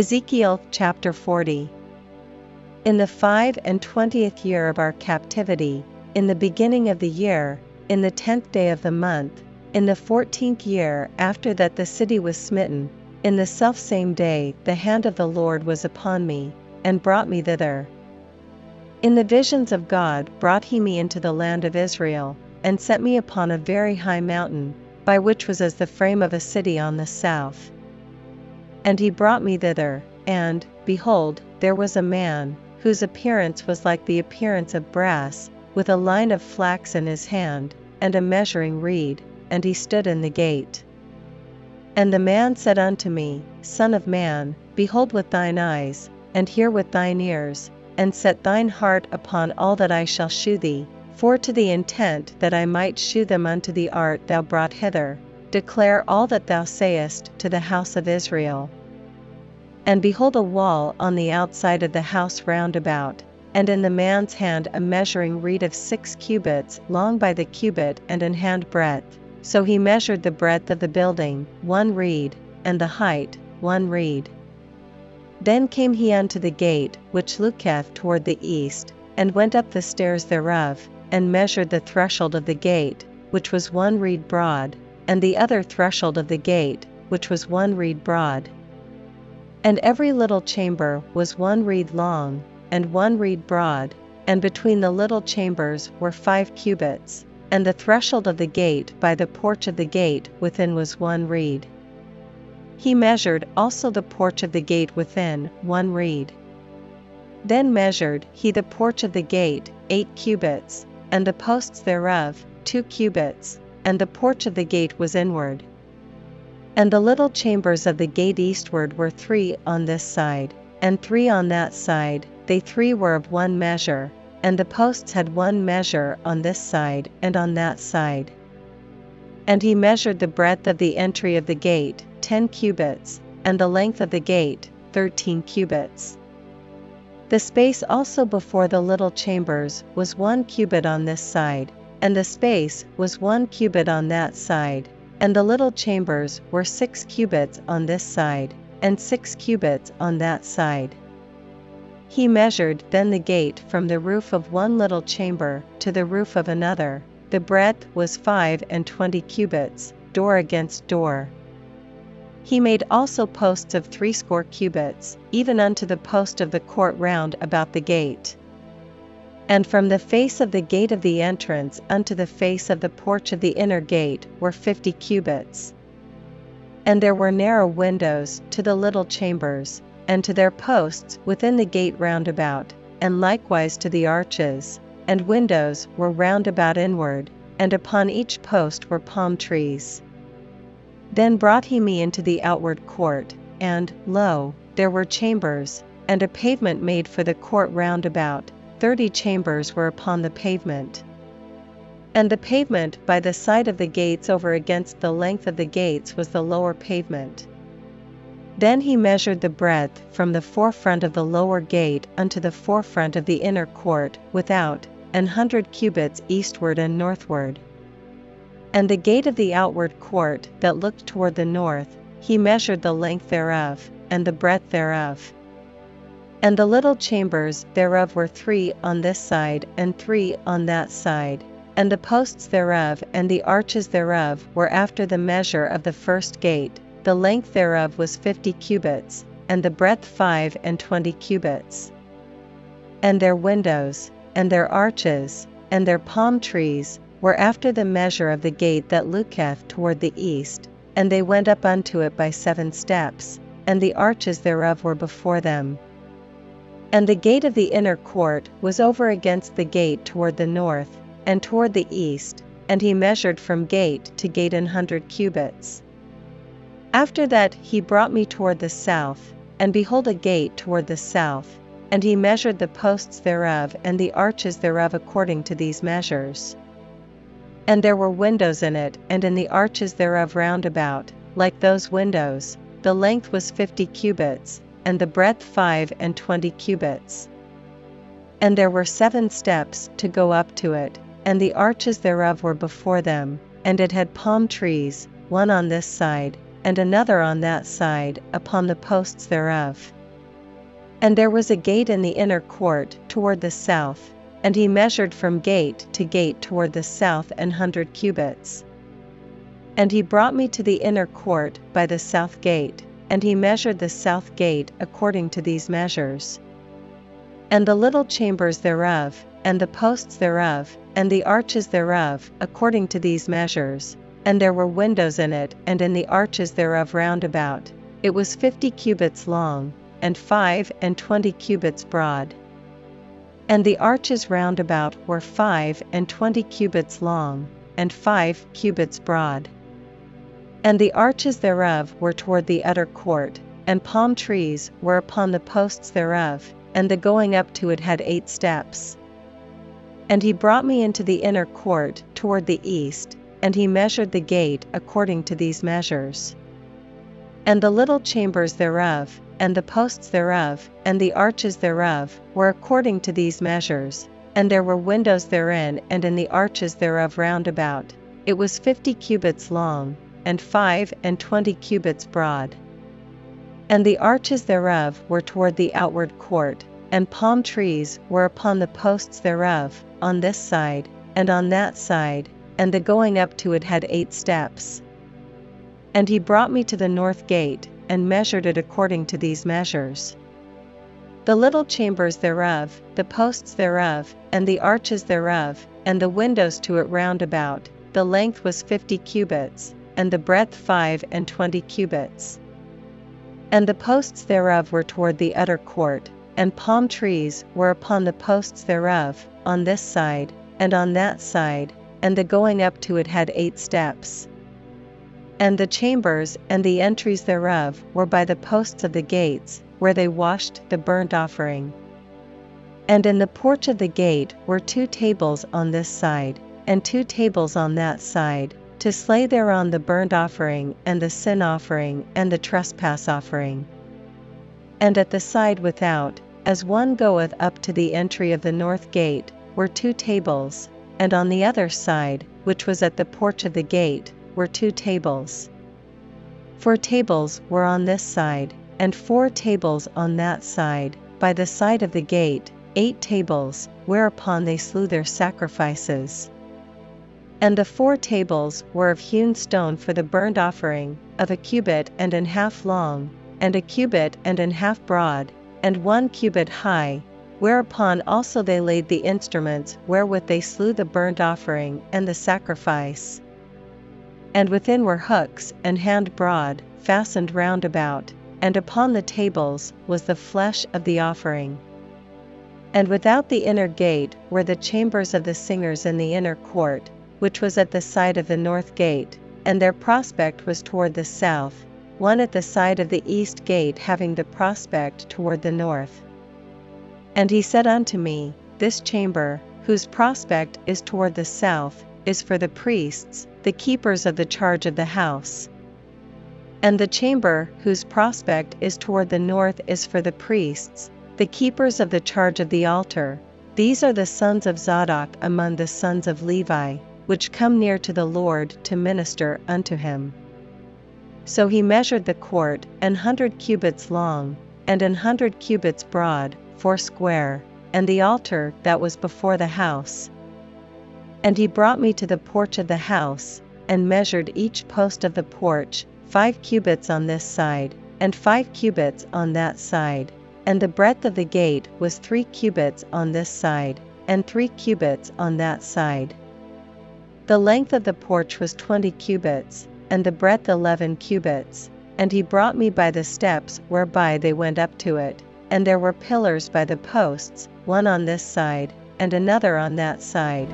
Ezekiel chapter 40 In the five and twentieth year of our captivity, in the beginning of the year, in the tenth day of the month, in the fourteenth year after that the city was smitten, in the selfsame day the hand of the Lord was upon me, and brought me thither. In the visions of God brought he me into the land of Israel, and set me upon a very high mountain, by which was as the frame of a city on the south. And he brought me thither, and, behold, there was a man, whose appearance was like the appearance of brass, with a line of flax in his hand, and a measuring reed, and he stood in the gate. And the man said unto me, Son of man, behold with thine eyes, and hear with thine ears, and set thine heart upon all that I shall shew thee, for to the intent that I might shew them unto the art thou brought hither, declare all that thou sayest to the house of Israel. And behold a wall on the outside of the house round about, and in the man's hand a measuring reed of six cubits long by the cubit and an hand breadth. So he measured the breadth of the building, one reed, and the height, one reed. Then came he unto the gate which looketh toward the east, and went up the stairs thereof, and measured the threshold of the gate, which was one reed broad, and the other threshold of the gate, which was one reed broad. And every little chamber was one reed long, and one reed broad, and between the little chambers were five cubits, and the threshold of the gate by the porch of the gate within was one reed. He measured also the porch of the gate within, one reed. Then measured he the porch of the gate, eight cubits, and the posts thereof, two cubits, and the porch of the gate was inward. And the little chambers of the gate eastward were three on this side, and three on that side, they three were of one measure, and the posts had one measure on this side and on that side. And he measured the breadth of the entry of the gate, ten cubits, and the length of the gate, thirteen cubits. The space also before the little chambers was one cubit on this side, and the space was one cubit on that side, and the little chambers were six cubits on this side, and six cubits on that side. He measured then the gate from the roof of one little chamber to the roof of another, the breadth was five and twenty cubits, door against door. He made also posts of threescore cubits, even unto the post of the court round about the gate. And from the face of the gate of the entrance unto the face of the porch of the inner gate were fifty cubits. And there were narrow windows to the little chambers, and to their posts within the gate round about, and likewise to the arches, and windows were round about inward, and upon each post were palm trees. Then brought he me into the outward court, and, lo, there were chambers, and a pavement made for the court round about, thirty chambers were upon the pavement. And the pavement by the side of the gates over against the length of the gates was the lower pavement. Then he measured the breadth from the forefront of the lower gate unto the forefront of the inner court without, an hundred cubits eastward and northward. And the gate of the outward court that looked toward the north, he measured the length thereof, and the breadth thereof. And the little chambers thereof were three on this side and three on that side, and the posts thereof and the arches thereof were after the measure of the first gate, the length thereof was fifty cubits, and the breadth five and twenty cubits. And their windows, and their arches, and their palm trees, were after the measure of the gate that looketh toward the east, and they went up unto it by seven steps, and the arches thereof were before them. And the gate of the inner court was over against the gate toward the north, and toward the east, and he measured from gate to gate an hundred cubits. After that he brought me toward the south, and behold a gate toward the south, and he measured the posts thereof and the arches thereof according to these measures. And there were windows in it and in the arches thereof round about, like those windows, the length was fifty cubits, and the breadth five and twenty cubits. And there were seven steps to go up to it, and the arches thereof were before them, and it had palm trees, one on this side, and another on that side, upon the posts thereof. And there was a gate in the inner court toward the south, and he measured from gate to gate toward the south an hundred cubits. And he brought me to the inner court by the south gate, and he measured the south gate according to these measures. And the little chambers thereof, and the posts thereof, and the arches thereof, according to these measures, and there were windows in it and in the arches thereof round about, it was fifty cubits long, and five and twenty cubits broad. And the arches round about were five and twenty cubits long, and five cubits broad. And the arches thereof were toward the utter court, and palm trees were upon the posts thereof, and the going up to it had eight steps. And he brought me into the inner court toward the east, and he measured the gate according to these measures. And the little chambers thereof, and the posts thereof, and the arches thereof, were according to these measures, and there were windows therein and in the arches thereof round about, it was fifty cubits long, and five and twenty cubits broad. And the arches thereof were toward the outward court, and palm trees were upon the posts thereof, on this side, and on that side, and the going up to it had eight steps. And he brought me to the north gate, and measured it according to these measures. The little chambers thereof, the posts thereof, and the arches thereof, and the windows to it round about, the length was fifty cubits, and the breadth five and twenty cubits. And the posts thereof were toward the utter court, and palm trees were upon the posts thereof, on this side, and on that side, and the going up to it had eight steps. And the chambers and the entries thereof were by the posts of the gates, where they washed the burnt offering. And in the porch of the gate were two tables on this side, and two tables on that side, to slay thereon the burnt offering and the sin offering and the trespass offering. And at the side without, as one goeth up to the entry of the north gate, were two tables, and on the other side, which was at the porch of the gate, were two tables. Four tables were on this side, and four tables on that side, by the side of the gate, eight tables, whereupon they slew their sacrifices. And the four tables were of hewn stone for the burnt offering, of a cubit and an half long, and a cubit and an half broad, and one cubit high, whereupon also they laid the instruments wherewith they slew the burnt offering and the sacrifice. And within were hooks and hand broad, fastened round about, and upon the tables was the flesh of the offering. And without the inner gate were the chambers of the singers in the inner court, which was at the side of the north gate, and their prospect was toward the south, one at the side of the east gate having the prospect toward the north. And he said unto me, This chamber, whose prospect is toward the south, is for the priests, the keepers of the charge of the house. And the chamber whose prospect is toward the north is for the priests, the keepers of the charge of the altar. These are the sons of Zadok among the sons of Levi which come near to the Lord to minister unto him. So he measured the court an hundred cubits long, and an hundred cubits broad, foursquare, and the altar that was before the house. And he brought me to the porch of the house, and measured each post of the porch, five cubits on this side, and five cubits on that side, and the breadth of the gate was three cubits on this side, and three cubits on that side. The length of the porch was twenty cubits, and the breadth eleven cubits, and he brought me by the steps whereby they went up to it, and there were pillars by the posts, one on this side, and another on that side.